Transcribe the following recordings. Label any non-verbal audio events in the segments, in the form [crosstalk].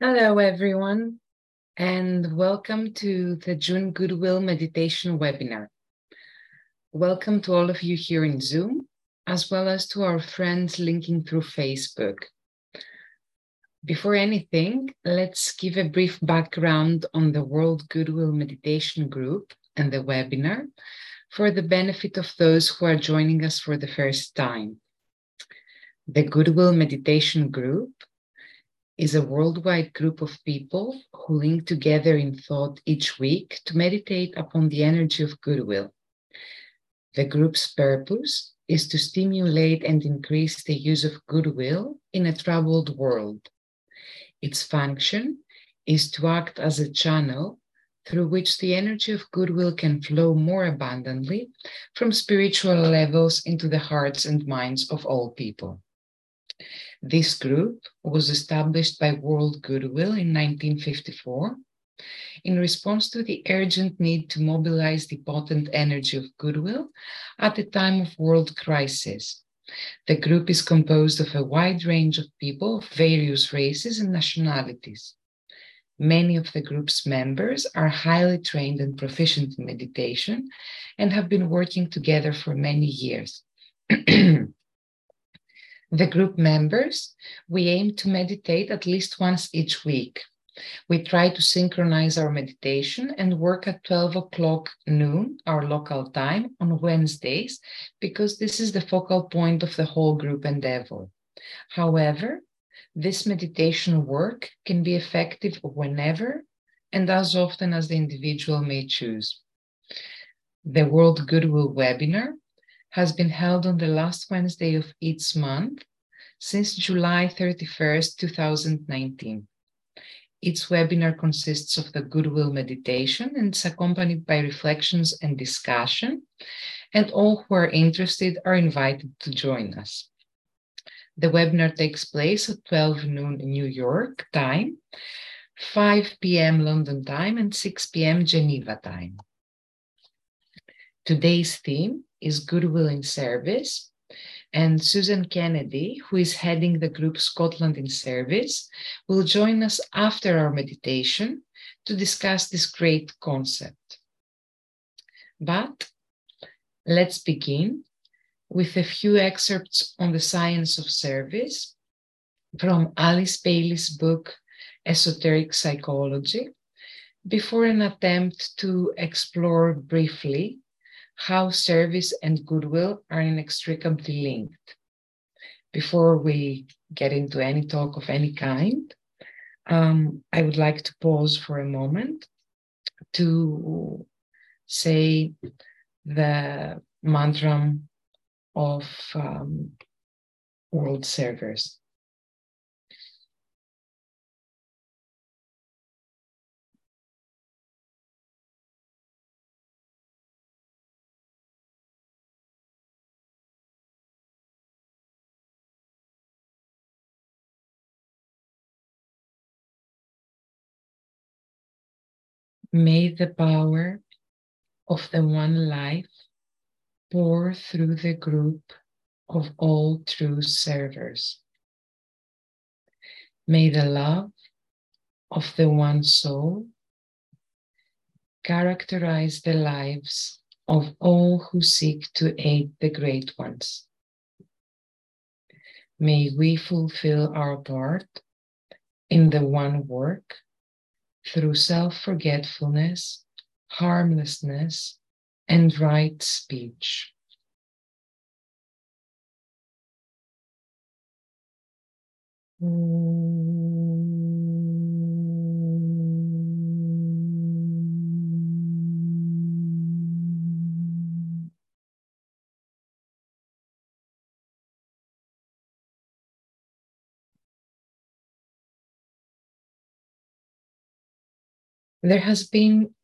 Hello, everyone, and welcome to the June Goodwill Meditation webinar. Welcome to all of you here in Zoom, as well as to our friends linking through Facebook. Before anything, let's give a brief background on the World Goodwill Meditation Group and the webinar for the benefit of those who are joining us for the first time. The Goodwill Meditation Group is a worldwide group of people who link together in thought each week to meditate upon the energy of goodwill. The group's purpose is to stimulate and increase the use of goodwill in a troubled world. Its function is to act as a channel through which the energy of goodwill can flow more abundantly from spiritual levels into the hearts and minds of all people. This group was established by World Goodwill in 1954 in response to the urgent need to mobilize the potent energy of goodwill at a time of world crisis. The group is composed of a wide range of people of various races and nationalities. Many of the group's members are highly trained and proficient in meditation and have been working together for many years. [clears throat] the group members, we aim to meditate at least once each week. We try to synchronize our meditation and work at 12 o'clock noon, our local time, on Wednesdays, because this is the focal point of the whole group endeavor. However, this meditation work can be effective whenever and as often as the individual may choose. The World Goodwill webinar has been held on the last Wednesday of each month since July 31st, 2019. Each webinar consists of the Goodwill meditation and is accompanied by reflections and discussion, and all who are interested are invited to join us. The webinar takes place at 12 noon New York time, 5 p.m. London time, and 6 p.m. Geneva time. Today's theme is Goodwill in Service, and Susan Kennedy, who is heading the group Scotland in Service, will join us after our meditation to discuss this great concept. But let's begin with a few excerpts on the science of service from Alice Bailey's book, Esoteric Psychology, before an attempt to explore briefly how service and goodwill are inextricably linked. Before we get into any talk of any kind, um, I would like to pause for a moment to say the mantra of um, world servers. May the power of the one life pour through the group of all true servers. May the love of the one soul characterize the lives of all who seek to aid the great ones. May we fulfill our part in the one work through self forgetfulness, harmlessness, and right speech. Mm. There has been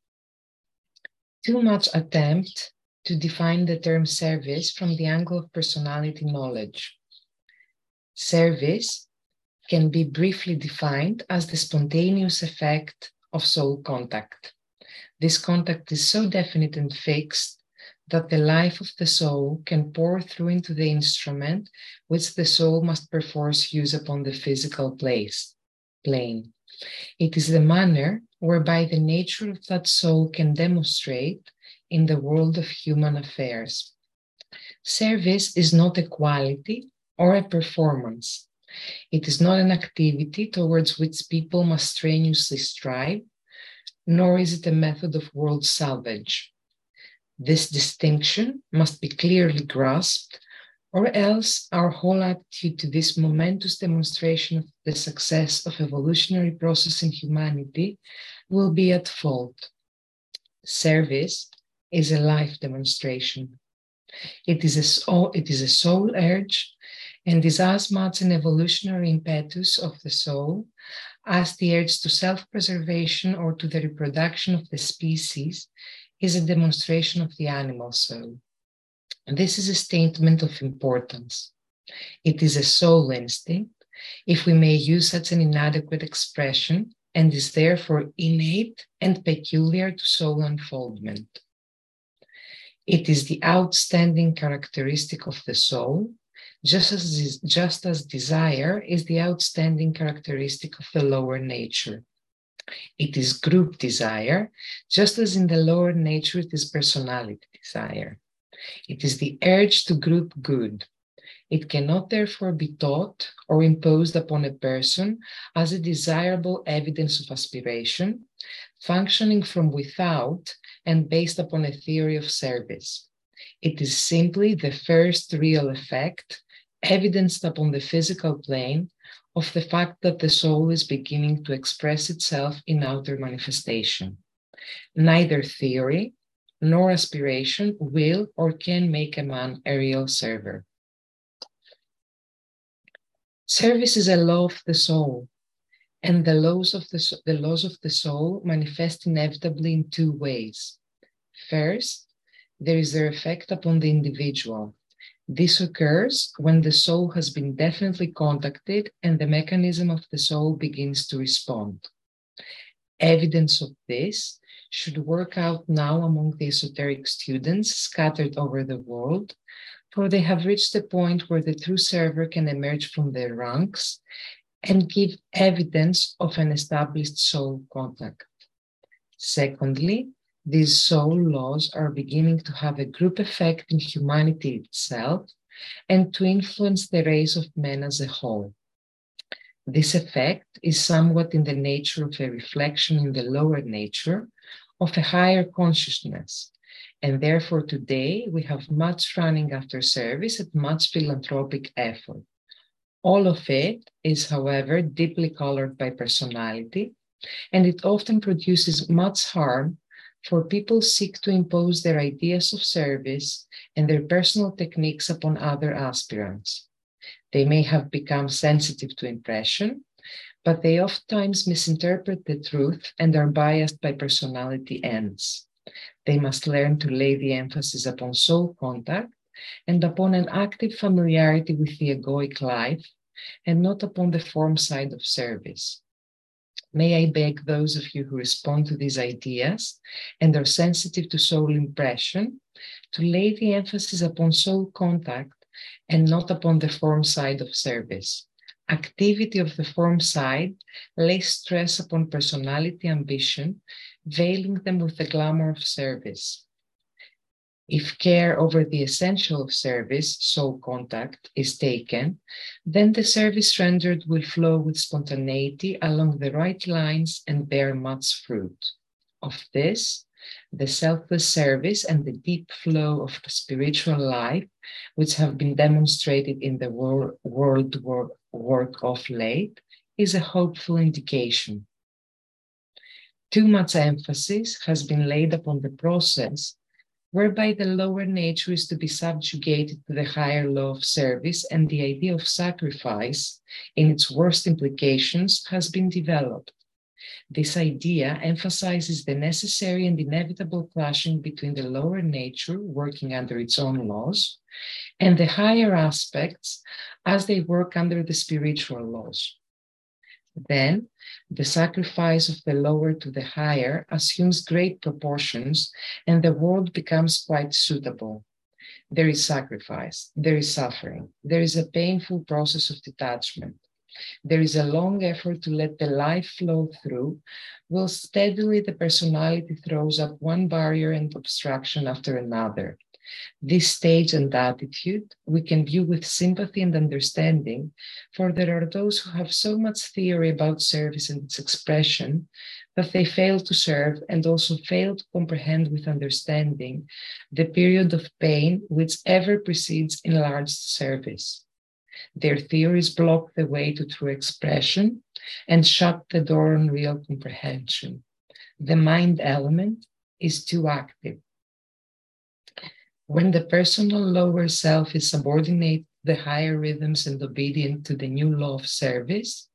too much attempt to define the term service from the angle of personality knowledge. Service can be briefly defined as the spontaneous effect of soul contact. This contact is so definite and fixed that the life of the soul can pour through into the instrument which the soul must perforce use upon the physical place, plane. It is the manner whereby the nature of that soul can demonstrate in the world of human affairs. Service is not a quality or a performance. It is not an activity towards which people must strenuously strive, nor is it a method of world salvage. This distinction must be clearly grasped, or else our whole attitude to this momentous demonstration of the success of evolutionary process in humanity will be at fault. Service is a life demonstration. It is a, it is a soul urge and is as much an evolutionary impetus of the soul as the urge to self preservation or to the reproduction of the species is a demonstration of the animal soul. This is a statement of importance. It is a soul instinct, if we may use such an inadequate expression, and is therefore innate and peculiar to soul unfoldment. It is the outstanding characteristic of the soul, just as, just as desire is the outstanding characteristic of the lower nature. It is group desire, just as in the lower nature it is personality desire. It is the urge to group good. It cannot therefore be taught or imposed upon a person as a desirable evidence of aspiration, functioning from without and based upon a theory of service. It is simply the first real effect, evidenced upon the physical plane, of the fact that the soul is beginning to express itself in outer manifestation. Neither theory nor aspiration will or can make a man a real server. Service is a law of the soul, and the laws of the, the laws of the soul manifest inevitably in two ways. First, there is their effect upon the individual. This occurs when the soul has been definitely contacted and the mechanism of the soul begins to respond. Evidence of this should work out now among the esoteric students scattered over the world, for they have reached the point where the true server can emerge from their ranks and give evidence of an established soul contact. Secondly, these soul laws are beginning to have a group effect in humanity itself and to influence the race of men as a whole. This effect is somewhat in the nature of a reflection in the lower nature of a higher consciousness. And therefore, today we have much running after service and much philanthropic effort. All of it is, however, deeply colored by personality, and it often produces much harm for people seek to impose their ideas of service and their personal techniques upon other aspirants. They may have become sensitive to impression, but they oftentimes misinterpret the truth and are biased by personality ends. They must learn to lay the emphasis upon soul contact and upon an active familiarity with the egoic life and not upon the form side of service. May I beg those of you who respond to these ideas and are sensitive to soul impression to lay the emphasis upon soul contact and not upon the form side of service. Activity of the form side lays stress upon personality ambition, veiling them with the glamour of service. If care over the essential of service, soul contact, is taken, then the service rendered will flow with spontaneity along the right lines and bear much fruit. Of this, the selfless service and the deep flow of the spiritual life, which have been demonstrated in the wor- world wor- work of late, is a hopeful indication. Too much emphasis has been laid upon the process whereby the lower nature is to be subjugated to the higher law of service, and the idea of sacrifice, in its worst implications, has been developed. This idea emphasizes the necessary and inevitable clashing between the lower nature, working under its own laws, and the higher aspects as they work under the spiritual laws. Then, the sacrifice of the lower to the higher assumes great proportions, and the world becomes quite suitable. There is sacrifice, there is suffering, there is a painful process of detachment. There is a long effort to let the life flow through, while steadily the personality throws up one barrier and obstruction after another. This stage and attitude we can view with sympathy and understanding, for there are those who have so much theory about service and its expression that they fail to serve and also fail to comprehend with understanding the period of pain which ever precedes enlarged service. Their theories block the way to true expression and shut the door on real comprehension. The mind element is too active when the personal lower self is subordinate the higher rhythms and obedient to the new law of service,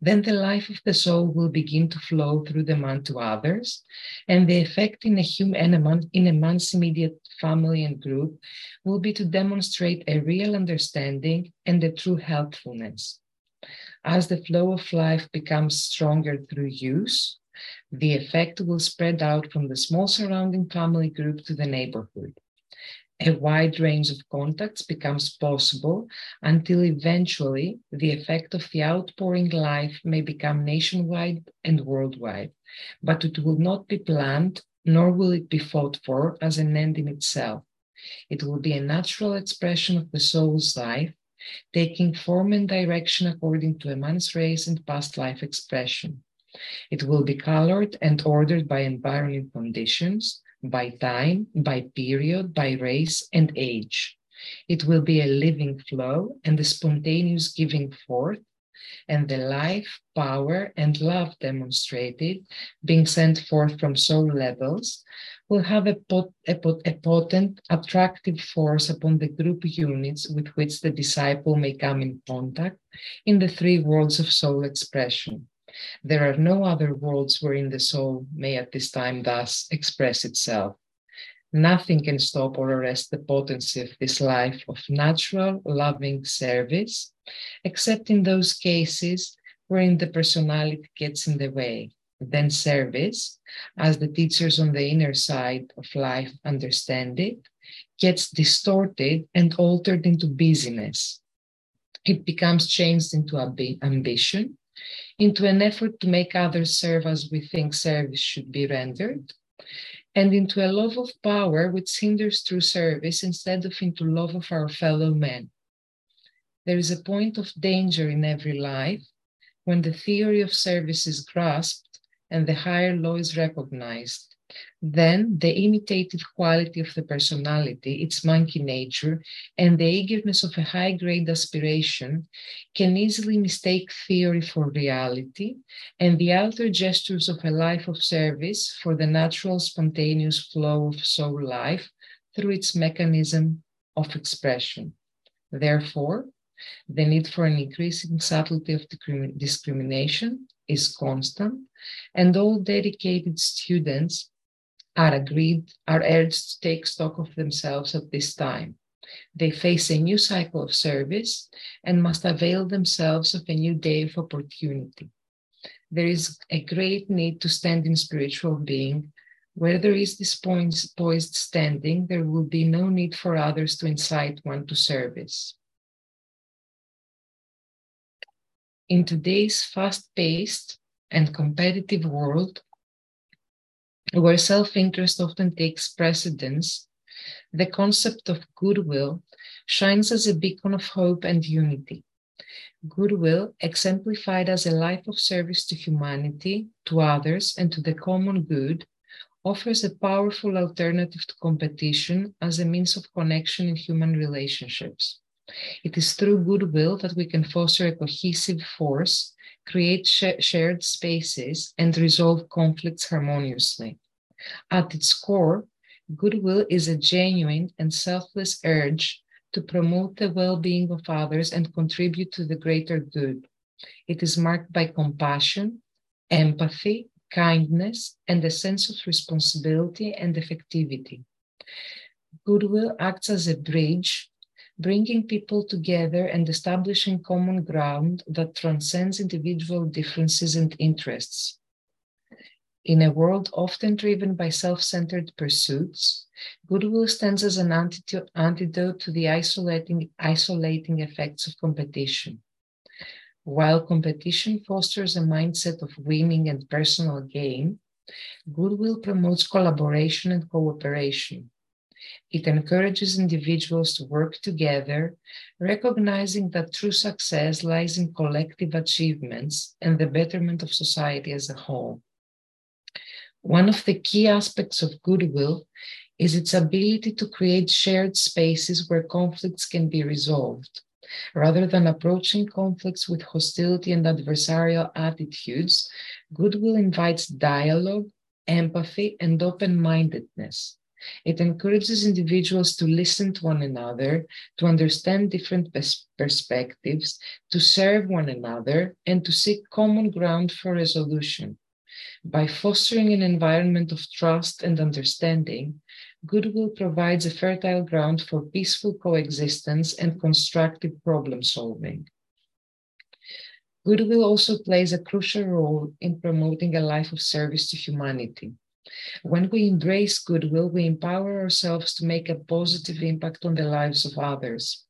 then the life of the soul will begin to flow through the man to others, and the effect in a human in a man's immediate family and group will be to demonstrate a real understanding and a true helpfulness. As the flow of life becomes stronger through use, the effect will spread out from the small surrounding family group to the neighborhood a wide range of contacts becomes possible until eventually the effect of the outpouring life may become nationwide and worldwide. But it will not be planned, nor will it be fought for as an end in itself. It will be a natural expression of the soul's life, taking form and direction according to a man's race and past life expression. It will be colored and ordered by environment conditions, by time, by period, by race, and age. It will be a living flow and a spontaneous giving forth, and the life, power, and love demonstrated, being sent forth from soul levels, will have a, pot, a, pot, a potent, attractive force upon the group units with which the disciple may come in contact in the three worlds of soul expression there are no other worlds wherein the soul may at this time thus express itself. Nothing can stop or arrest the potency of this life of natural, loving service, except in those cases wherein the personality gets in the way. Then service, as the teachers on the inner side of life understand it, gets distorted and altered into busyness. It becomes changed into ambition into an effort to make others serve as we think service should be rendered, and into a love of power which hinders true service instead of into love of our fellow men. There is a point of danger in every life when the theory of service is grasped and the higher law is recognized then the imitative quality of the personality, its monkey nature, and the eagerness of a high grade aspiration can easily mistake theory for reality and the outer gestures of a life of service for the natural spontaneous flow of soul life through its mechanism of expression. Therefore, the need for an increasing subtlety of discrimination is constant, and all dedicated students are agreed, are urged to take stock of themselves at this time. They face a new cycle of service and must avail themselves of a new day of opportunity. There is a great need to stand in spiritual being. Where there is this poised standing, there will be no need for others to incite one to service. In today's fast paced and competitive world, where self interest often takes precedence, the concept of goodwill shines as a beacon of hope and unity. Goodwill, exemplified as a life of service to humanity, to others, and to the common good, offers a powerful alternative to competition as a means of connection in human relationships. It is through goodwill that we can foster a cohesive force, create sh- shared spaces, and resolve conflicts harmoniously. At its core, goodwill is a genuine and selfless urge to promote the well being of others and contribute to the greater good. It is marked by compassion, empathy, kindness, and a sense of responsibility and effectivity. Goodwill acts as a bridge, bringing people together and establishing common ground that transcends individual differences and interests. In a world often driven by self centered pursuits, goodwill stands as an antidote to the isolating, isolating effects of competition. While competition fosters a mindset of winning and personal gain, goodwill promotes collaboration and cooperation. It encourages individuals to work together, recognizing that true success lies in collective achievements and the betterment of society as a whole. One of the key aspects of goodwill is its ability to create shared spaces where conflicts can be resolved. Rather than approaching conflicts with hostility and adversarial attitudes, goodwill invites dialogue, empathy, and open mindedness. It encourages individuals to listen to one another, to understand different pers- perspectives, to serve one another, and to seek common ground for resolution. By fostering an environment of trust and understanding, goodwill provides a fertile ground for peaceful coexistence and constructive problem solving. Goodwill also plays a crucial role in promoting a life of service to humanity. When we embrace goodwill, we empower ourselves to make a positive impact on the lives of others.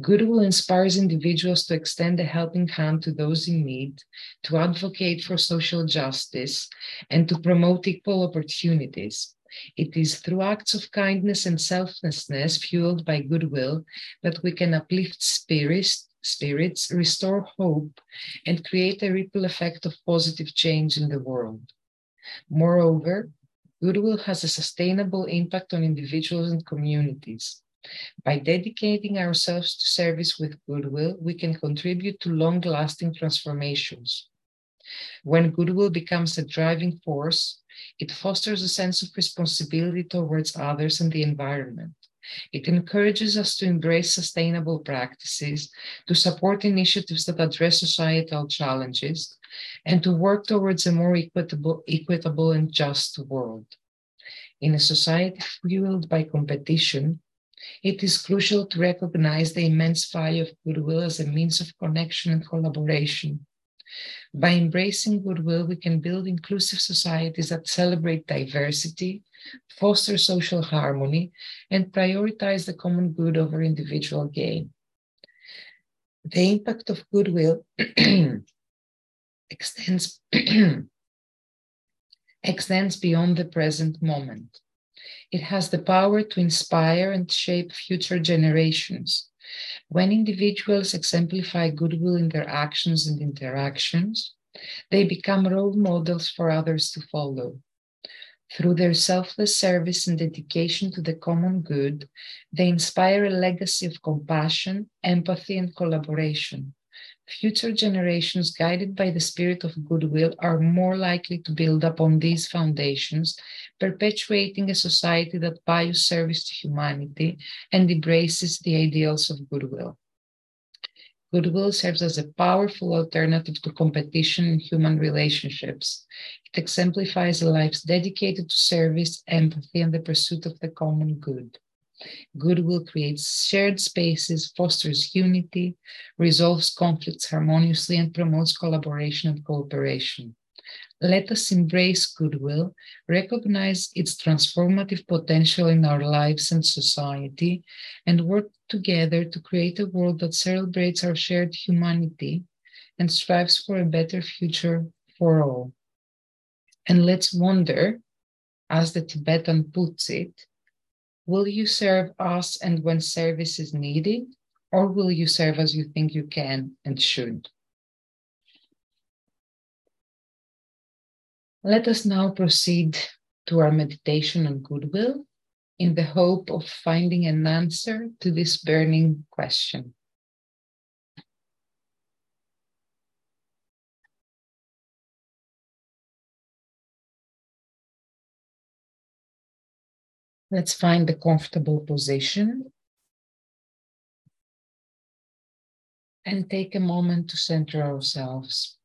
Goodwill inspires individuals to extend a helping hand to those in need, to advocate for social justice, and to promote equal opportunities. It is through acts of kindness and selflessness fueled by goodwill that we can uplift spirits, spirits, restore hope, and create a ripple effect of positive change in the world. Moreover, goodwill has a sustainable impact on individuals and communities. By dedicating ourselves to service with goodwill, we can contribute to long lasting transformations. When goodwill becomes a driving force, it fosters a sense of responsibility towards others and the environment. It encourages us to embrace sustainable practices, to support initiatives that address societal challenges, and to work towards a more equitable, equitable and just world. In a society fueled by competition, it is crucial to recognize the immense value of goodwill as a means of connection and collaboration. By embracing goodwill, we can build inclusive societies that celebrate diversity, foster social harmony, and prioritize the common good over individual gain. The impact of goodwill [clears throat] extends, [clears throat] extends beyond the present moment. It has the power to inspire and shape future generations. When individuals exemplify goodwill in their actions and interactions, they become role models for others to follow. Through their selfless service and dedication to the common good, they inspire a legacy of compassion, empathy, and collaboration. Future generations, guided by the spirit of goodwill, are more likely to build upon these foundations, perpetuating a society that values service to humanity and embraces the ideals of goodwill. Goodwill serves as a powerful alternative to competition in human relationships. It exemplifies life dedicated to service, empathy, and the pursuit of the common good. Goodwill creates shared spaces, fosters unity, resolves conflicts harmoniously, and promotes collaboration and cooperation. Let us embrace goodwill, recognize its transformative potential in our lives and society, and work together to create a world that celebrates our shared humanity and strives for a better future for all. And let's wonder, as the Tibetan puts it, Will you serve us and when service is needed, or will you serve as you think you can and should? Let us now proceed to our meditation on goodwill in the hope of finding an answer to this burning question. Let's find a comfortable position and take a moment to center ourselves.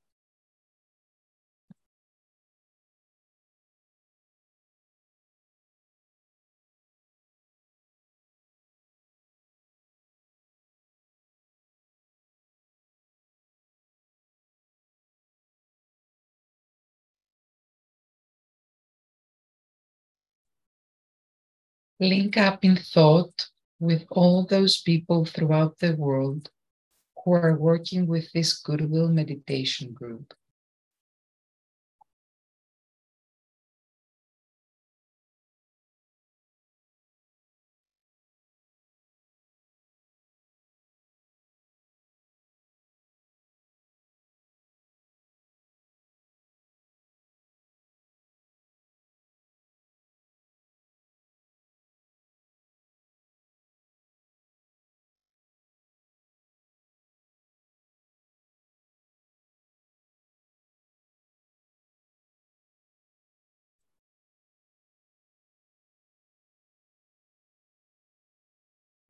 Link up in thought with all those people throughout the world who are working with this Goodwill Meditation Group.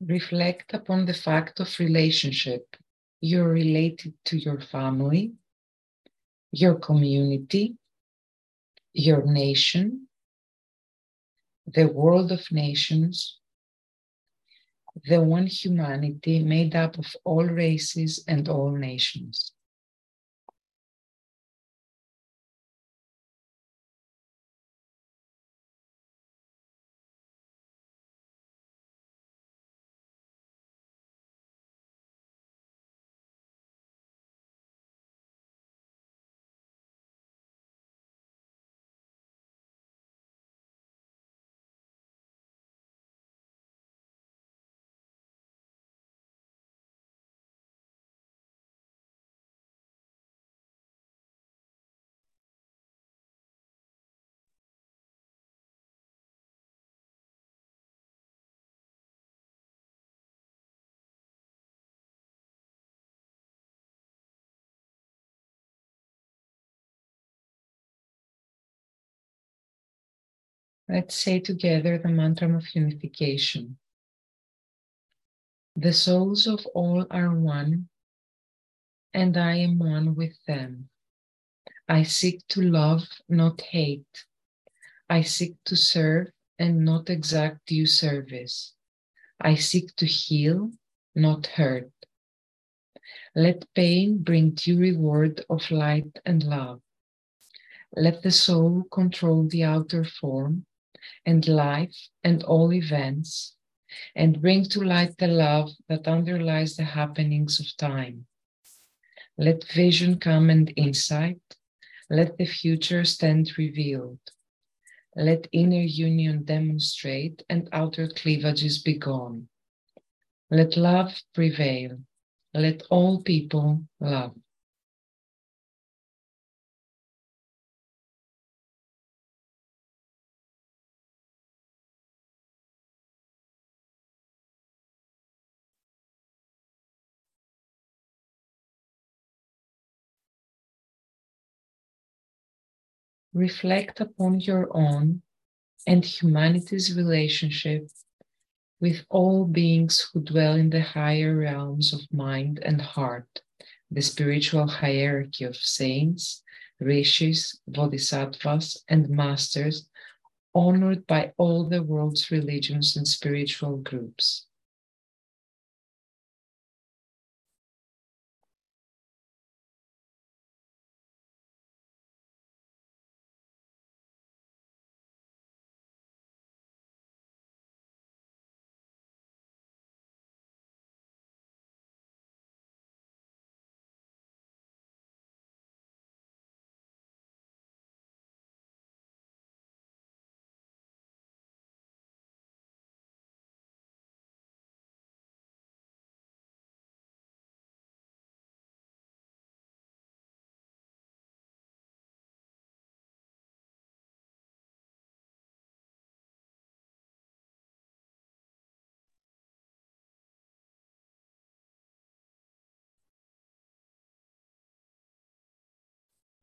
Reflect upon the fact of relationship. You're related to your family, your community, your nation, the world of nations, the one humanity made up of all races and all nations. Let's say together the mantra of unification. The souls of all are one, and I am one with them. I seek to love, not hate. I seek to serve and not exact due service. I seek to heal, not hurt. Let pain bring due reward of light and love. Let the soul control the outer form and life and all events, and bring to light the love that underlies the happenings of time. Let vision come and insight. Let the future stand revealed. Let inner union demonstrate and outer cleavages be gone. Let love prevail. Let all people love. Reflect upon your own and humanity's relationship with all beings who dwell in the higher realms of mind and heart, the spiritual hierarchy of saints, rishis, bodhisattvas, and masters, honored by all the world's religions and spiritual groups.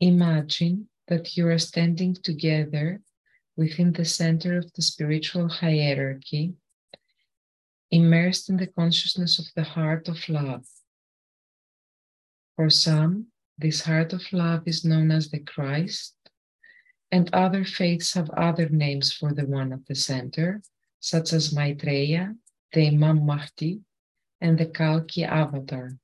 Imagine that you are standing together within the center of the spiritual hierarchy, immersed in the consciousness of the heart of love. For some, this heart of love is known as the Christ, and other faiths have other names for the one at the center, such as Maitreya, the Imam Mahdi, and the Kalki avatar.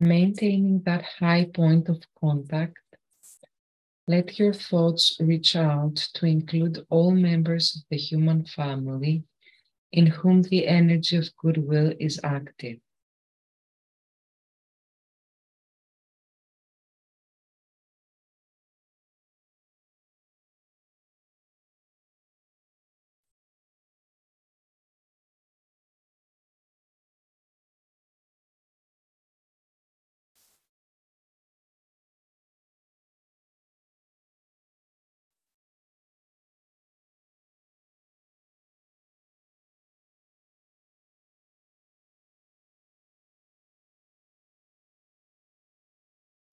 Maintaining that high point of contact, let your thoughts reach out to include all members of the human family in whom the energy of goodwill is active.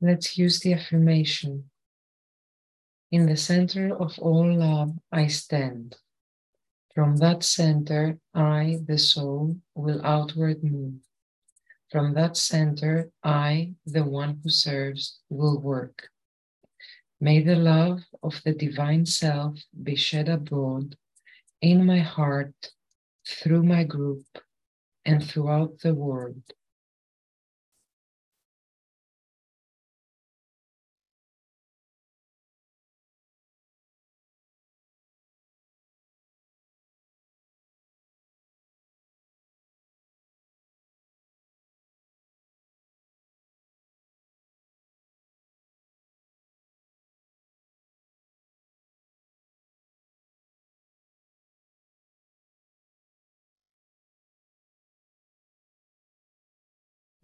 Let's use the affirmation. In the center of all love, I stand. From that center, I, the soul, will outward move. From that center, I, the one who serves, will work. May the love of the divine self be shed abroad in my heart, through my group, and throughout the world.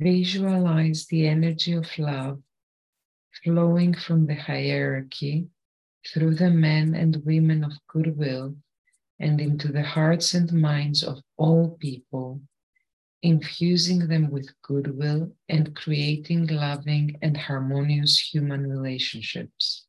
Visualize the energy of love flowing from the hierarchy through the men and women of goodwill and into the hearts and minds of all people, infusing them with goodwill and creating loving and harmonious human relationships.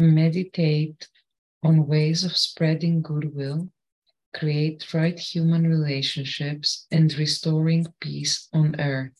Meditate on ways of spreading goodwill, create right human relationships, and restoring peace on earth.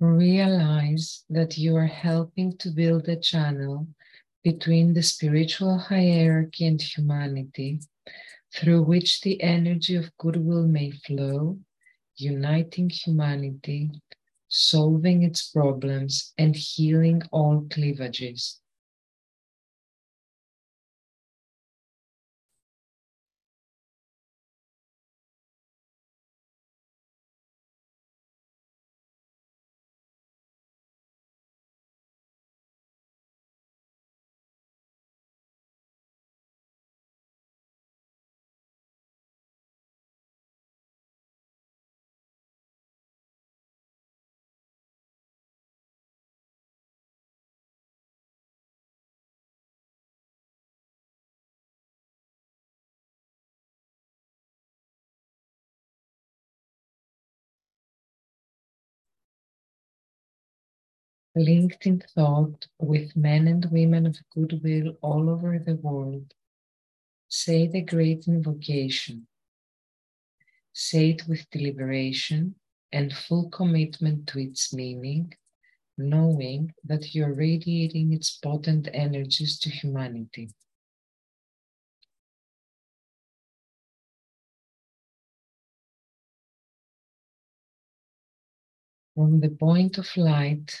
Realize that you are helping to build a channel between the spiritual hierarchy and humanity through which the energy of goodwill may flow, uniting humanity, solving its problems, and healing all cleavages. Linked in thought with men and women of goodwill all over the world, say the great invocation. Say it with deliberation and full commitment to its meaning, knowing that you're radiating its potent energies to humanity. From the point of light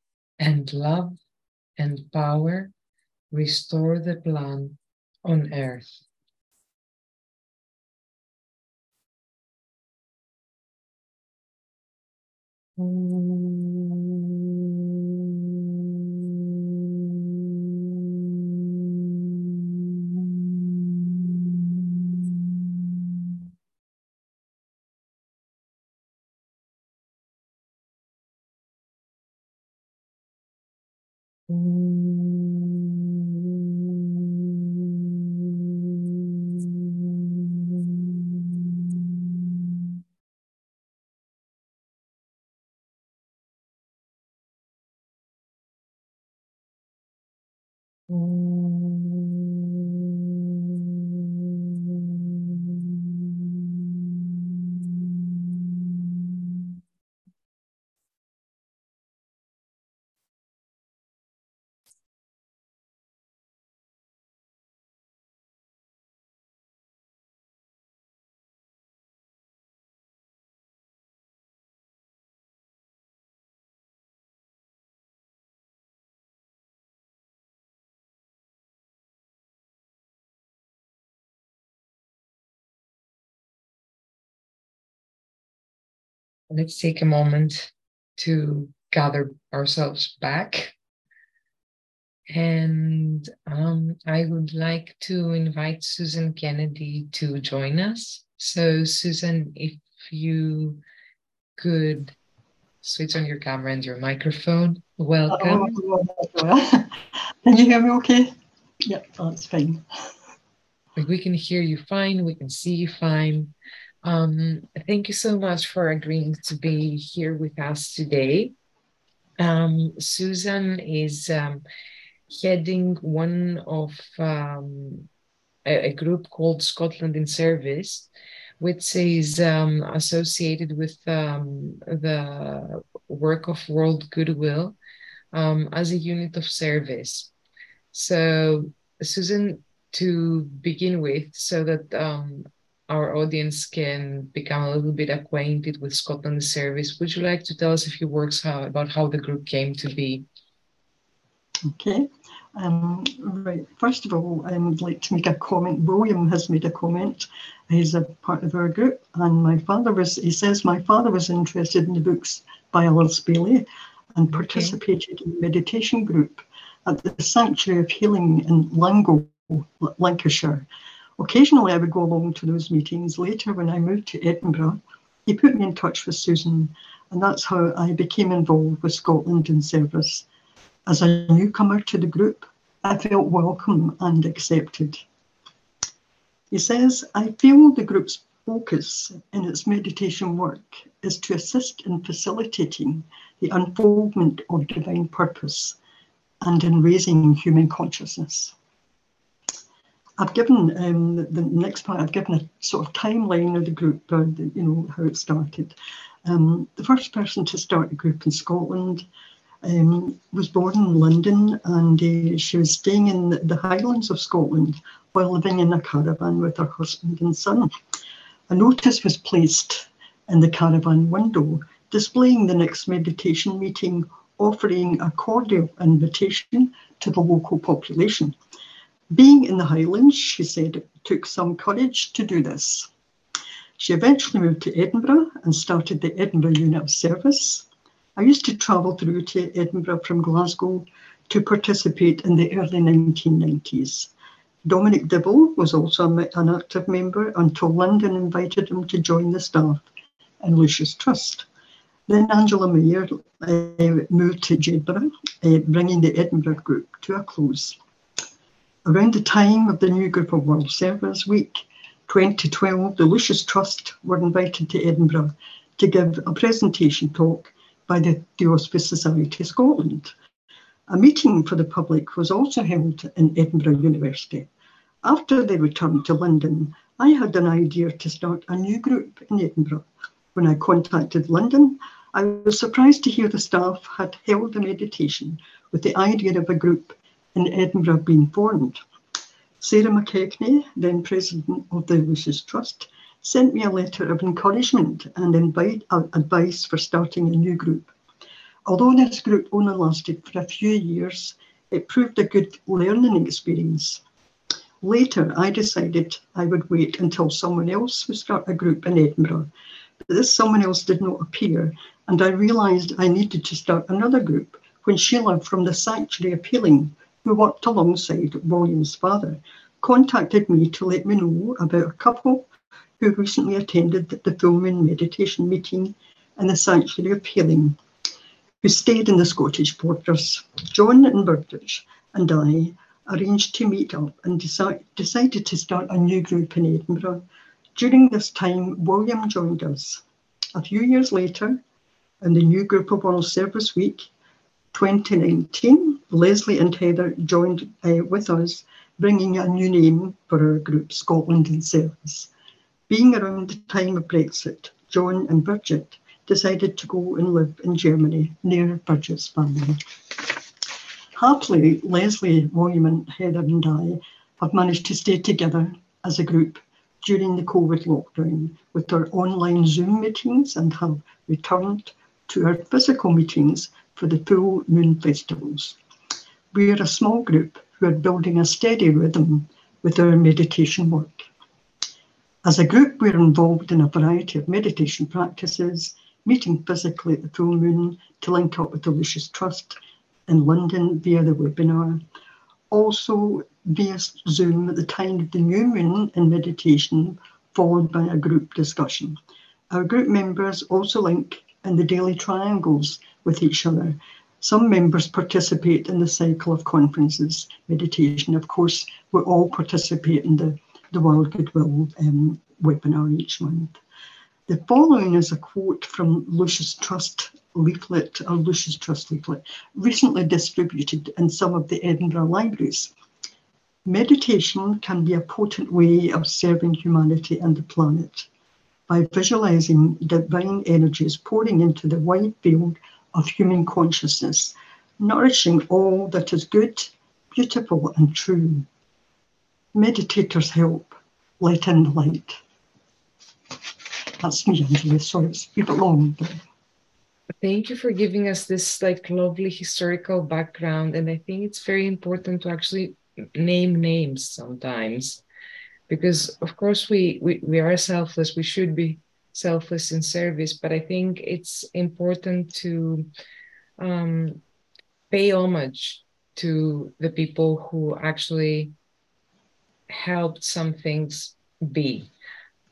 and love and power restore the plan on earth. Let's take a moment to gather ourselves back. And um, I would like to invite Susan Kennedy to join us. So, Susan, if you could switch on your camera and your microphone, welcome. Oh, [laughs] can you hear me okay? Yep, that's fine. We can hear you fine, we can see you fine. Um, thank you so much for agreeing to be here with us today. Um, Susan is um, heading one of um, a, a, group called Scotland in Service, which is um, associated with um, the work of World Goodwill as a unit of service. So, Susan, to begin with, so that our audience can become a little bit acquainted with Scotland Service, would you like to tell us a few words how, about how the group came to be? Okay. Um, right. First of all, I would like to make a comment. William has made a comment. He's a part of our group, and my father was. He says my father was interested in the books by Alice Bailey, and participated okay. in the meditation group at the Sanctuary of Healing in Langho, Lancashire. Occasionally, I would go along to those meetings. Later, when I moved to Edinburgh, he put me in touch with Susan, and that's how I became involved with Scotland in service. As a newcomer to the group, I felt welcome and accepted. He says, I feel the group's focus in its meditation work is to assist in facilitating the unfoldment of divine purpose and in raising human consciousness. I've given um, the next part. I've given a sort of timeline of the group, uh, the, you know how it started. Um, the first person to start the group in Scotland um, was born in London, and uh, she was staying in the Highlands of Scotland while living in a caravan with her husband and son. A notice was placed in the caravan window displaying the next meditation meeting, offering a cordial invitation to the local population. Being in the Highlands, she said it took some courage to do this. She eventually moved to Edinburgh and started the Edinburgh Unit of Service. I used to travel through to Edinburgh from Glasgow to participate in the early 1990s. Dominic Dibble was also an active member until London invited him to join the staff in Lucis Trust. Then Angela Mayer uh, moved to Jedburgh, uh, bringing the Edinburgh group to a close. Around the time of the new Group of World Servers Week 2012, the Lucis Trust were invited to Edinburgh to give a presentation talk by the Theosophy Society of Scotland. A meeting for the public was also held in Edinburgh University. After they returned to London, I had an idea to start a new group in Edinburgh. When I contacted London, I was surprised to hear the staff had held a meditation with the idea of a group in Edinburgh being formed. Sarah McKechnie, then president of the Lucis Trust, sent me a letter of encouragement and invite, uh, advice for starting a new group. Although this group only lasted for a few years, it proved a good learning experience. Later, I decided I would wait until someone else would start a group in Edinburgh. But this someone else did not appear, and I realised I needed to start another group when Sheila from the Sanctuary of Healing who worked alongside William's father, contacted me to let me know about a couple who recently attended the full moon meditation meeting in the Sanctuary of Healing, who stayed in the Scottish borders. John and Bridget and I arranged to meet up and deci- decided to start a new group in Edinburgh. During this time, William joined us. A few years later, in the new group of World Servers Week 2019, Leslie and Heather joined uh, with us, bringing a new name for our group, Scotland in Service. Being around the time of Brexit, John and Bridget decided to go and live in Germany near Bridget's family. Happily, Leslie, and Heather and I have managed to stay together as a group during the COVID lockdown with our online Zoom meetings and have returned to our physical meetings for the full moon festivals. We are a small group who are building a steady rhythm with our meditation work. As a group, we're involved in a variety of meditation practices, meeting physically at the full moon to link up with the Lucis Trust in London via the webinar. Also via Zoom at the time of the new moon in meditation, followed by a group discussion. Our group members also link in the daily triangles with each other some members participate in the cycle of conferences, meditation. Of course, we all participate in the, the World Goodwill um, webinar each month. The following is a quote from Lucis Trust leaflet, a Lucis Trust leaflet, recently distributed in some of the Edinburgh libraries. Meditation can be a potent way of serving humanity and the planet by visualizing divine energies pouring into the wide field of human consciousness, nourishing all that is good, beautiful, and true. Meditators help let in the light. That's me, Angela. Sorry, it's a bit long. But... thank you for giving us this like lovely historical background. And I think it's very important to actually name names sometimes because of course we, we, we are selfless. We should be selfless in service, but I think it's important to um, pay homage to the people who actually helped some things be.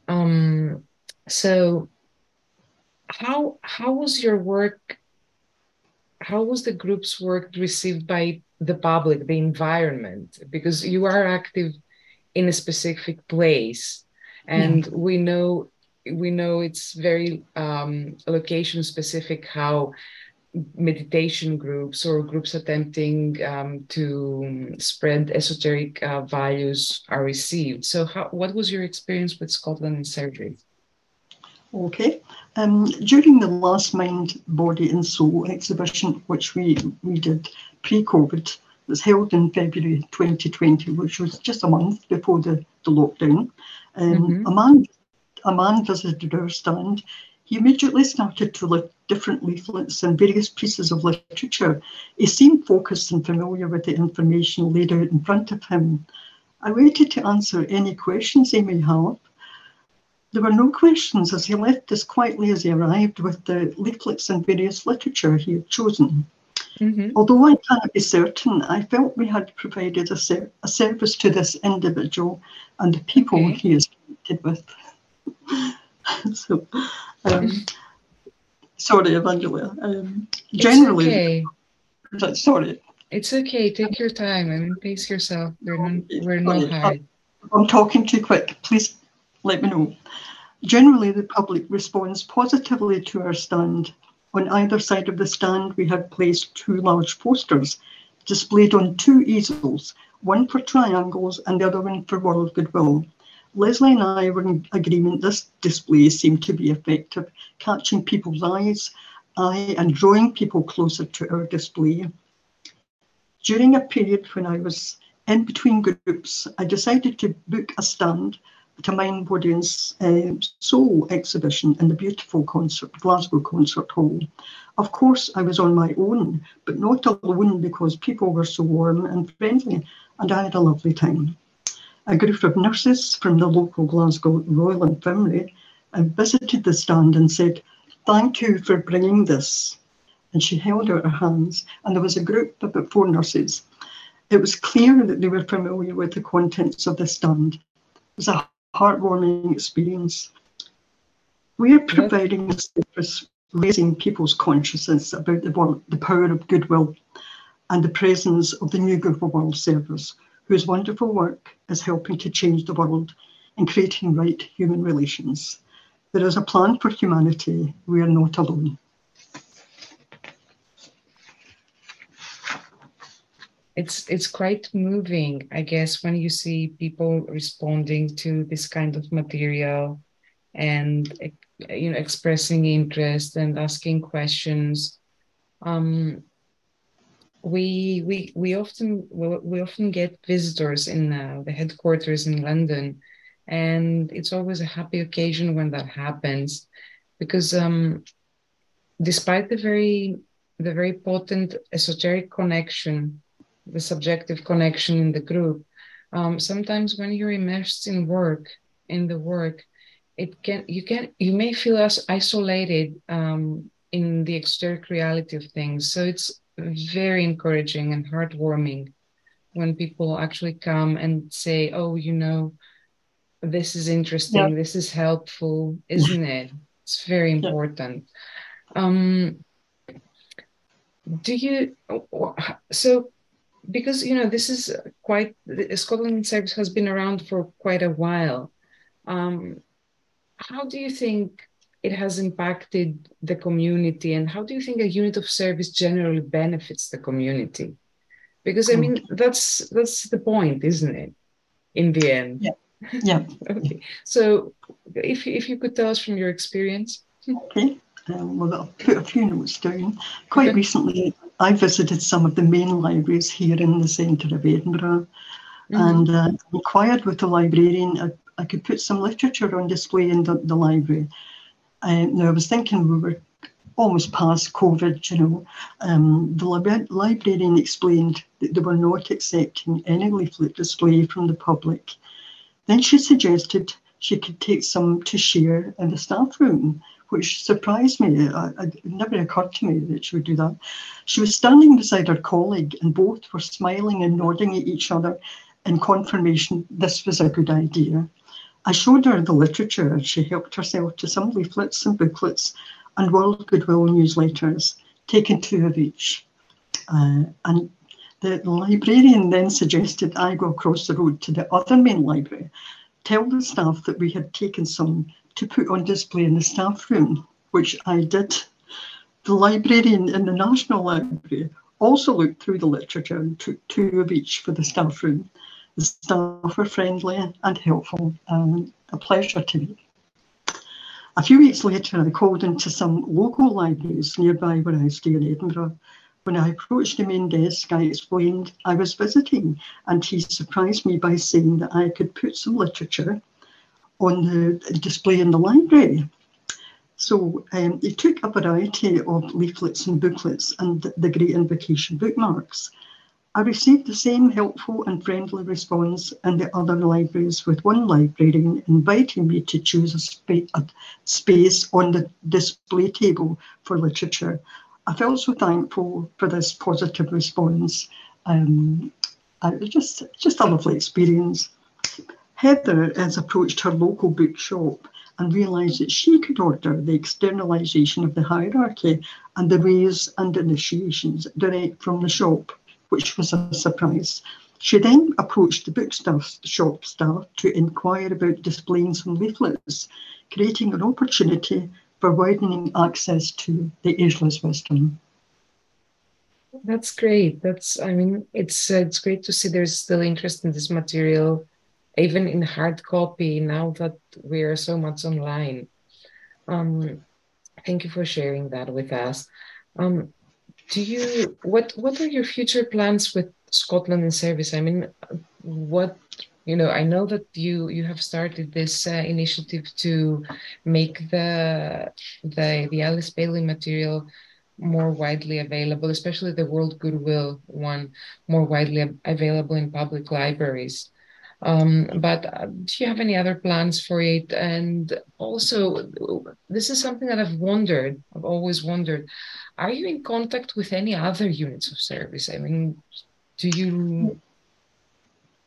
Um, so how how was your work how was the group's work received by the public the environment because you are active in a specific place and yeah. we know we know it's very um, location specific how meditation groups or groups attempting um, to spread esoteric uh, values are received so how, what was your experience with Scotland in Service Okay. Um, during the last Mind, Body and Soul exhibition, which we, we did pre-COVID, was held in February 2020, which was just a month before the, the lockdown. Um, mm-hmm. a, man, a man visited our stand. He immediately started to look different leaflets and various pieces of literature. He seemed focused and familiar with the information laid out in front of him. I waited to answer any questions he may have. There were no questions as he left as quietly as he arrived with the leaflets and various literature he had chosen. Mm-hmm. Although I cannot be certain, I felt we had provided a, ser- a service to this individual and the people okay. he is connected with. [laughs] so, um, sorry, Evangelia. Um, generally, okay. sorry. It's okay. Take your time. I mean, pace yourself. We're not, we're not. I'm talking too quick. Please let me know. Generally, the public responds positively to our stand. On either side of the stand, we have placed two large posters displayed on two easels, one for triangles and the other one for world goodwill. Leslie and I were in agreement this display seemed to be effective, catching people's eyes eye and drawing people closer to our display. During a period when I was in between groups, I decided to book a stand to Mind Body and uh, Soul exhibition in the beautiful concert, Glasgow Concert Hall. Of course, I was on my own, but not alone because people were so warm and friendly, and I had a lovely time. A group of nurses from the local Glasgow Royal Infirmary visited the stand and said, Thank you for bringing this. And she held out her hands, and there was a group of about four nurses. It was clear that they were familiar with the contents of the stand. It was a heartwarming experience. We are providing a service raising people's consciousness about the, world, the power of goodwill and the presence of the New Goodwill World Service, whose wonderful work is helping to change the world and creating right human relations. There is a plan for humanity. We are not alone. it's it's quite moving i guess when you see people responding to this kind of material and you know expressing interest and asking questions um, we we we often we often get visitors in uh, the headquarters in london and it's always a happy occasion when that happens because um, despite the very the very potent esoteric connection the subjective connection in the group. Um, sometimes when you're immersed in work, in the work, it can you can you may feel as isolated um, in the external reality of things. So it's very encouraging and heartwarming when people actually come and say, "Oh, you know, this is interesting. Yeah. This is helpful, isn't it?" It's very important. Yeah. Um, do you so because you know this is quite Scotland Service has been around for quite a while. Um, how do you think it has impacted the community, and how do you think a unit of service generally benefits the community? Because I mean that's that's the point, isn't it? In the end. Yeah. [laughs] Yeah. okay. So if if you could tell us from your experience. Okay. Um, well, I'll put a few notes down. Quite okay. recently, I visited some of the main libraries here in the centre of Edinburgh mm-hmm. and uh, inquired with the librarian I, I, could put some literature on display in the, the library. Now, I was thinking we were almost past COVID, you know, um, the librarian explained that they were not accepting any leaflet display from the public. Then she suggested she could take some to share in the staff room, which surprised me. it never occurred to me that she would do that. She was standing beside her colleague, and both were smiling and nodding at each other in confirmation this was a good idea. I showed her the literature and she helped herself to some leaflets and booklets and World Goodwill newsletters, taking two of each. Uh, and the librarian then suggested I go across the road to the other main library, tell the staff that we had taken some to put on display in the staff room, which I did. The librarian in the National Library also looked through the literature and took two of each for the staff room. The staff were friendly and helpful and a pleasure to me. A few weeks later, I called into some local libraries nearby where I stay in Edinburgh. When I approached the main desk, I explained I was visiting, and he surprised me by saying that I could put some literature on the display in the library. So um, he took a variety of leaflets and booklets and the Great Invocation bookmarks. I received the same helpful and friendly response in the other libraries, with one librarian inviting me to choose a, spa- a space on the display table for literature. I felt so thankful for this positive response. Um, just, just a lovely experience. Heather has approached her local bookshop and realised that she could order the externalisation of the hierarchy and the Rays and Initiations direct from the shop which was a surprise. She then approached the bookstaff shop staff to inquire about displaying some leaflets, creating an opportunity for widening access to the ageless wisdom. That's great. That's I mean it's uh, it's great to see there's still interest in this material, even in hard copy now that we are so much online. Um, thank you for sharing that with us. Um, do you what what are your future plans with Scotland in service? I mean, what you know, I know that you you have started this uh, initiative to make the the the Alice Bailey material more widely available, especially the World Goodwill one, more widely available in public libraries. Um, but uh, do you have any other plans for it? And also, this is something that I've wondered, I've always wondered are you in contact with any other units of service? I mean, do you?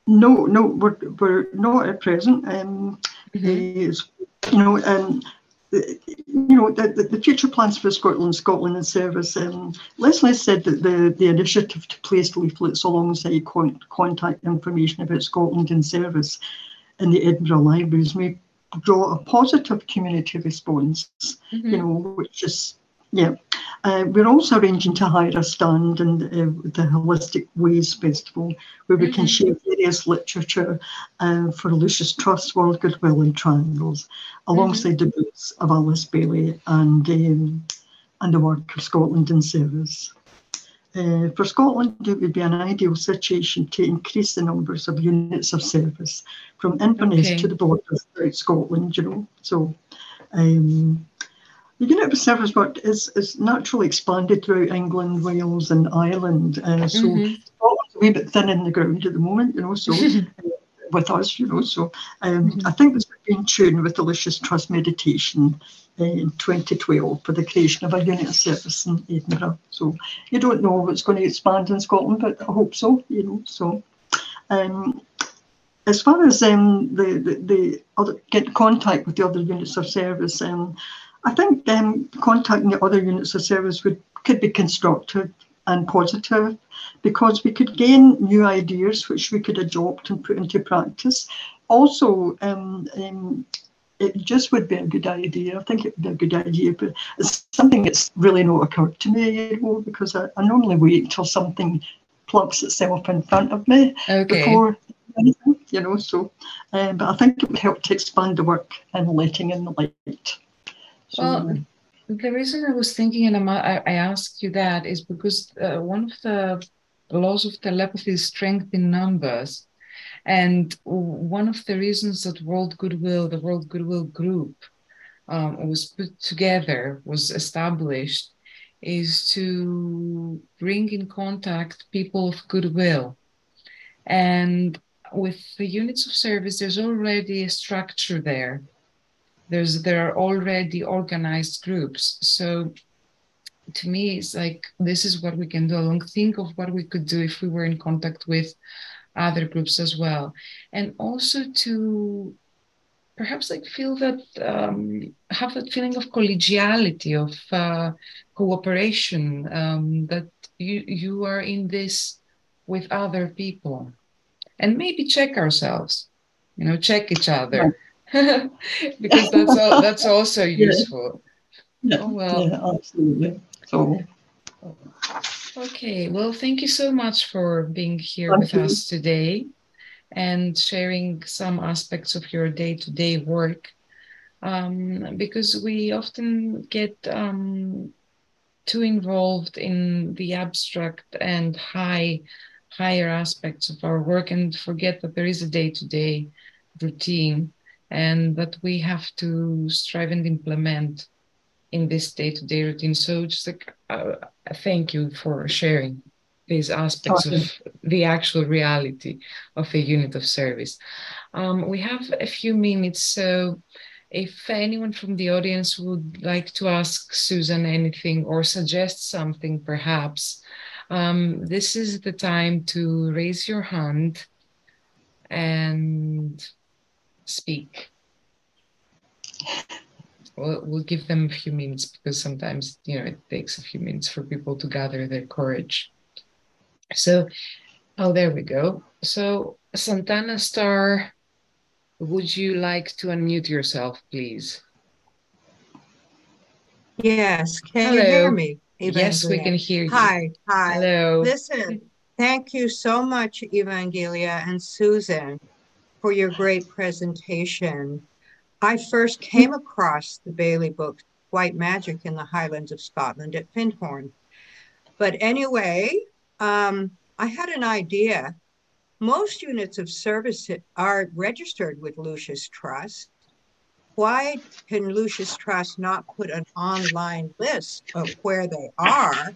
No, no, we're, we're not at present. Um, mm-hmm. you know, um, you know, the, the, future plans for Scotland, Scotland in service. Um, Leslie said that the, the initiative to place leaflets alongside con- contact information about Scotland in service in the Edinburgh libraries may draw a positive community response, mm-hmm. you know, which is yeah. Uh, we're also arranging to hire a stand in uh, the Holistic Ways Festival where we mm-hmm. can share various literature uh, for Lucis Trust, World Goodwill and Triangles, alongside mm-hmm. the books of Alice Bailey and, um, and the work of Scotland in Service. Uh, for Scotland, it would be an ideal situation to increase the numbers of units of service from Inverness okay. to the borders throughout Scotland, you know. So um, the unit of service work is, is naturally expanded throughout England, Wales, and Ireland. Uh, so mm-hmm. Scotland's a wee bit thin in the ground at the moment, you know, so [laughs] uh, with us, you know. So um, mm-hmm. I think this would be in tune with the Lucis Trust meditation uh, in 2012 for the creation of a unit of service in Edinburgh. So you don't know what's going to expand in Scotland, but I hope so, you know. So um, as far as um, the, the, the other, get contact with the other units of service, um, I think um, contacting the other units of service would could be constructive and positive because we could gain new ideas which we could adopt and put into practice. Also, um, um, it just would be a good idea. I think it would be a good idea, but it's something that's really not occurred to me, you know, because I, I normally wait until something plunks itself in front of me okay. before anything, you know. So, um, but I think it would help to expand the work and letting in the light. Well, the reason I was thinking and I, I asked you that is because uh, one of the laws of telepathy is strength in numbers. And one of the reasons that World Goodwill, the World Goodwill Group, um, was put together, was established, is to bring in contact people of goodwill. And with the units of service, there's already a structure there. There's there are already organized groups. So to me, it's like this is what we can do along. Think of what we could do if we were in contact with other groups as well. And also to perhaps like feel that um, have that feeling of collegiality of uh, cooperation um, that you you are in this with other people and maybe check ourselves you know check each other [laughs] [laughs] because that's all, that's also [laughs] useful. Yeah. oh well. Yeah, absolutely. So okay well thank you so much for being here thank with you. us today and sharing some aspects of your day-to-day work. Um, because we often get um, too involved in the abstract and high higher aspects of our work and forget that there is a day-to-day routine and that we have to strive and implement in this day-to-day routine so just like uh, thank you for sharing these aspects awesome. of the actual reality of a unit of service. Um, we have a few minutes, so if anyone from the audience would like to ask Susan anything or suggest something, perhaps, um, this is the time to raise your hand and speak. We'll, we'll give them a few minutes because sometimes, you know, it takes a few minutes for people to gather their courage. So, oh, there we go. So, Santana Star, would you like to unmute yourself, please? Yes. Can Hello. you hear me? Yes, we can hear you. Hi. Hi. Hello. Listen, thank you so much, Evangelia and Susan, for your great presentation. I first came across the Bailey book, White Magic in the Highlands of Scotland at Findhorn. But anyway, um, I had an idea. Most units of service are registered with Lucis Trust. Why can Lucis Trust not put an online list of where they are?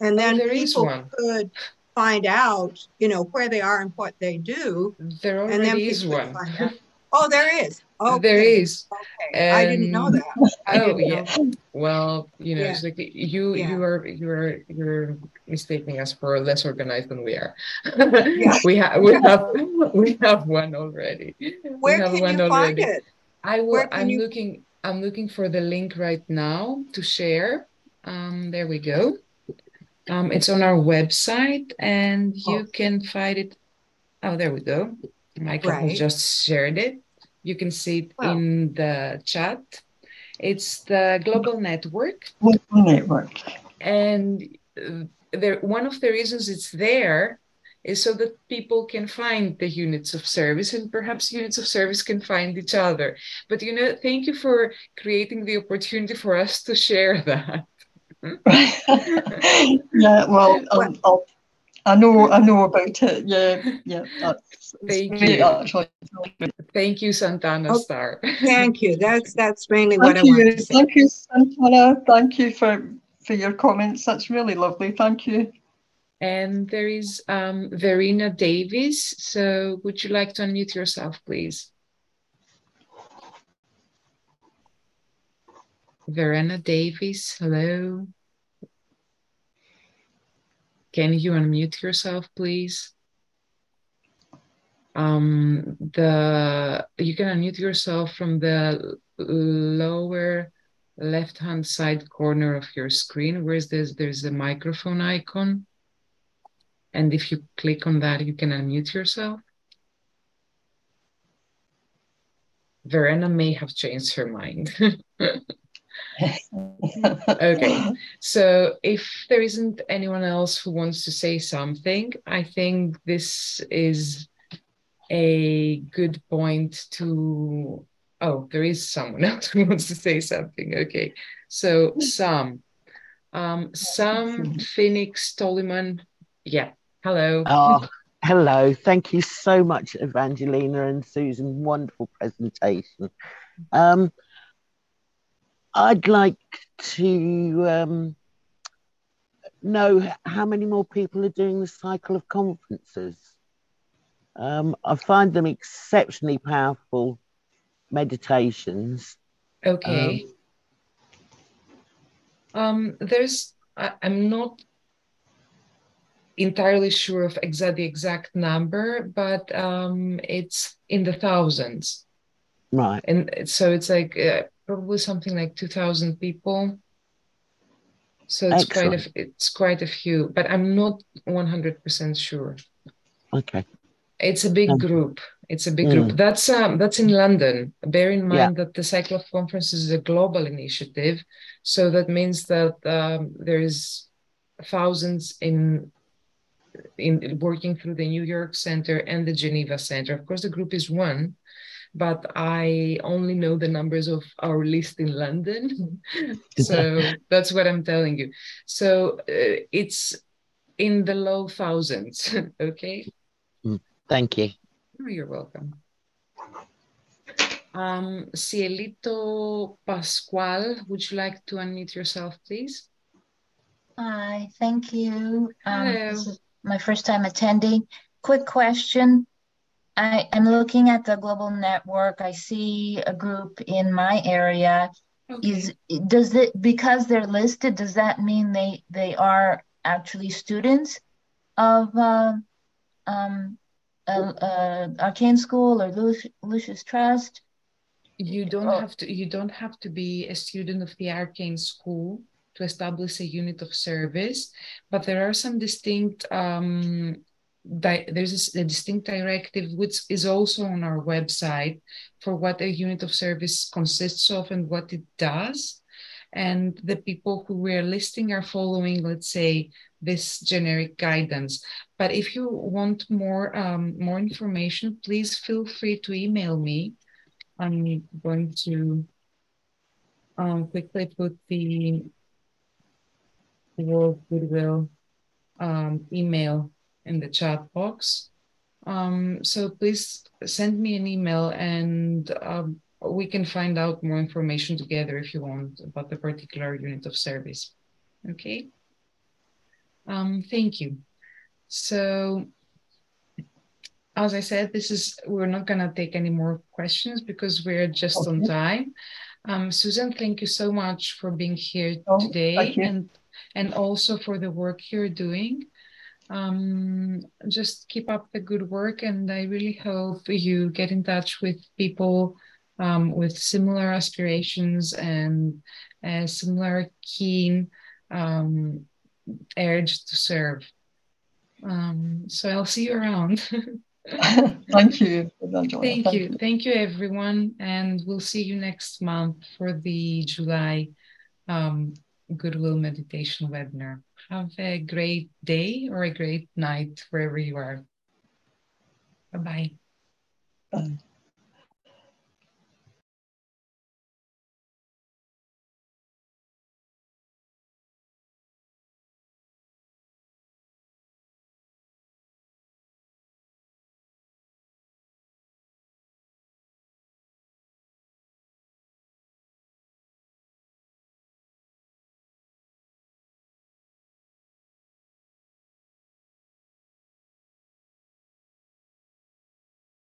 And then oh, people could find out, you know, where they are and what they do. There already and then is one. Oh, there is. Okay. There is. Okay. I didn't know that. I oh yeah. Know. Well, you know, yeah. it's like you yeah. you are you are you're mistaking us for less organized than we are. yeah. [laughs] we have we have we have one already. Where can one you already. find it? I will I'm you... looking I'm looking for the link right now to share. Um there we go. Um it's on our website and you oh. can find it. Oh there we go. Michael right. just shared it. You can see it well, in the chat. It's the Global Network. Global Network. And uh, there, one of the reasons it's there is so that people can find the units of service and perhaps units of service can find each other. But you know, thank you for creating the opportunity for us to share [laughs] that. [laughs] yeah, well, [laughs] I'll, I'll I know, I know about it. Yeah, yeah. That's, thank you. Actually. Thank you, Santana oh, Star. thank you. That's that's mainly thank what you. I want. Thank you, Santana. Thank you for for your comments. That's really lovely. Thank you. And there is um, Verena Davis. So, would you like to unmute yourself, please? Verena Davies, hello. Can you unmute yourself, please? Um, the you can unmute yourself from the lower left-hand side corner of your screen. Where's this? There's a microphone icon. And if you click on that, you can unmute yourself. Verena may have changed her mind. [laughs] okay, [laughs] so if there isn't anyone else who wants to say something, I think this is a good point to. Oh, there is someone [laughs] else who wants to say something. Okay, so Sam, um, Sam Phoenix Tolliman. Yeah, hello. Oh, hello. Thank you so much, Evangelia and Susan. Wonderful presentation. Um, I'd like to um, know how many more people are doing the cycle of conferences. Um, I find them exceptionally powerful meditations. Okay. Um, um, there's, I, am not entirely sure of exact the exact number, but um, it's in the thousands. Right. And so it's like uh, probably something like 2,000 people. So it's Excellent. quite a it's quite a few, but I'm not 100% sure. Okay. It's a big um, group. It's a big mm. group. That's um that's in London. Bear in mind yeah. that the Cycle of Conferences is a global initiative, so that means that um, there is thousands in in working through the New York Center and the Geneva Center. Of course, the group is one, but I only know the numbers of our list in London. [laughs] so that's what I'm telling you. So uh, it's in the low thousands. [laughs] okay. Mm, thank you. Oh, you're welcome. Um, Cielito Pascual, would you like to unmute yourself, please? Hi, thank you. Um, Hello. This is my first time attending. Quick question. I, am looking at the global network. I see a group in my area. Okay. Is does it because they're listed? Does that mean they they are actually students of uh, um, uh, uh, Arcane School or Lucis Trust? You don't oh. have to. You don't have to be a student of the Arcane School to establish a unit of service, but there are some distinct um, there's a, a, distinct directive which is also on our website for what a unit of service consists of and what it does. And the people who we're listing are following, let's say, this generic guidance. But if you want more um, more information, please feel free to email me. I'm going to um, quickly put the World Goodwill um, email in the chat box. Um, so please send me an email and um, we can find out more information together if you want about the particular unit of service. Okay. Um, thank you. So as I said, this is, we're not gonna take any more questions because we're just okay. on time. Um, Susan, thank you so much for being here oh, today and, and also for the work you're doing um, just keep up the good work. And I really hope you get in touch with people um, with similar aspirations and a similar keen um, urge to serve. Um, so I'll see you around. [laughs] Thank you. Thank, Thank you. you. Thank you, everyone. And we'll see you next month for the July um, Goodwill Meditation webinar. Have a great day or a great night wherever you are. Bye-bye. Bye.